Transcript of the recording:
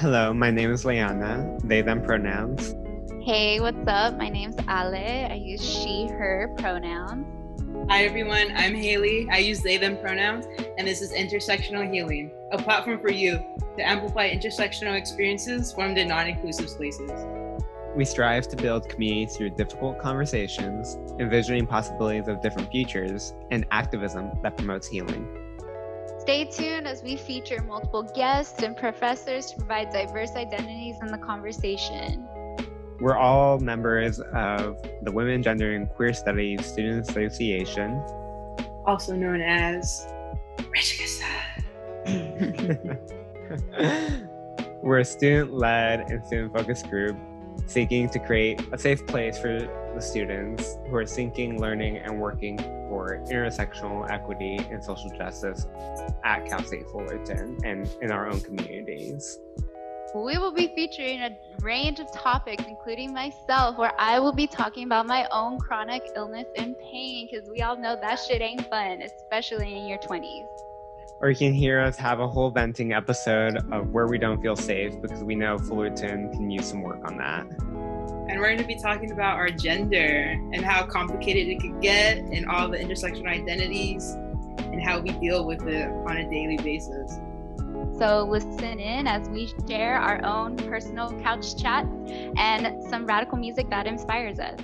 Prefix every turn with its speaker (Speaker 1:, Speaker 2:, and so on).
Speaker 1: Hello, my name is Leanna. They, them pronouns.
Speaker 2: Hey, what's up? My name's Ale. I use she, her pronouns.
Speaker 3: Hi, everyone. I'm Haley. I use they, them pronouns, and this is Intersectional Healing, a platform for you to amplify intersectional experiences formed in non inclusive spaces.
Speaker 1: We strive to build communities through difficult conversations, envisioning possibilities of different futures, and activism that promotes healing.
Speaker 2: Stay tuned as we feature multiple guests and professors to provide diverse identities in the conversation.
Speaker 1: We're all members of the Women, Gender, and Queer Studies Student Association,
Speaker 3: also known as
Speaker 1: We're a student led and student focused group seeking to create a safe place for the students who are seeking, learning, and working for intersectional equity and social justice at Cal State Fullerton and in our own communities.
Speaker 2: We will be featuring a range of topics, including myself, where I will be talking about my own chronic illness and pain, because we all know that shit ain't fun, especially in your 20s.
Speaker 1: Or you can hear us have a whole venting episode of where we don't feel safe because we know Fullerton can use some work on that.
Speaker 3: And we're going to be talking about our gender and how complicated it could get and all the intersectional identities and how we deal with it on a daily basis.
Speaker 2: So listen in as we share our own personal couch chats and some radical music that inspires us.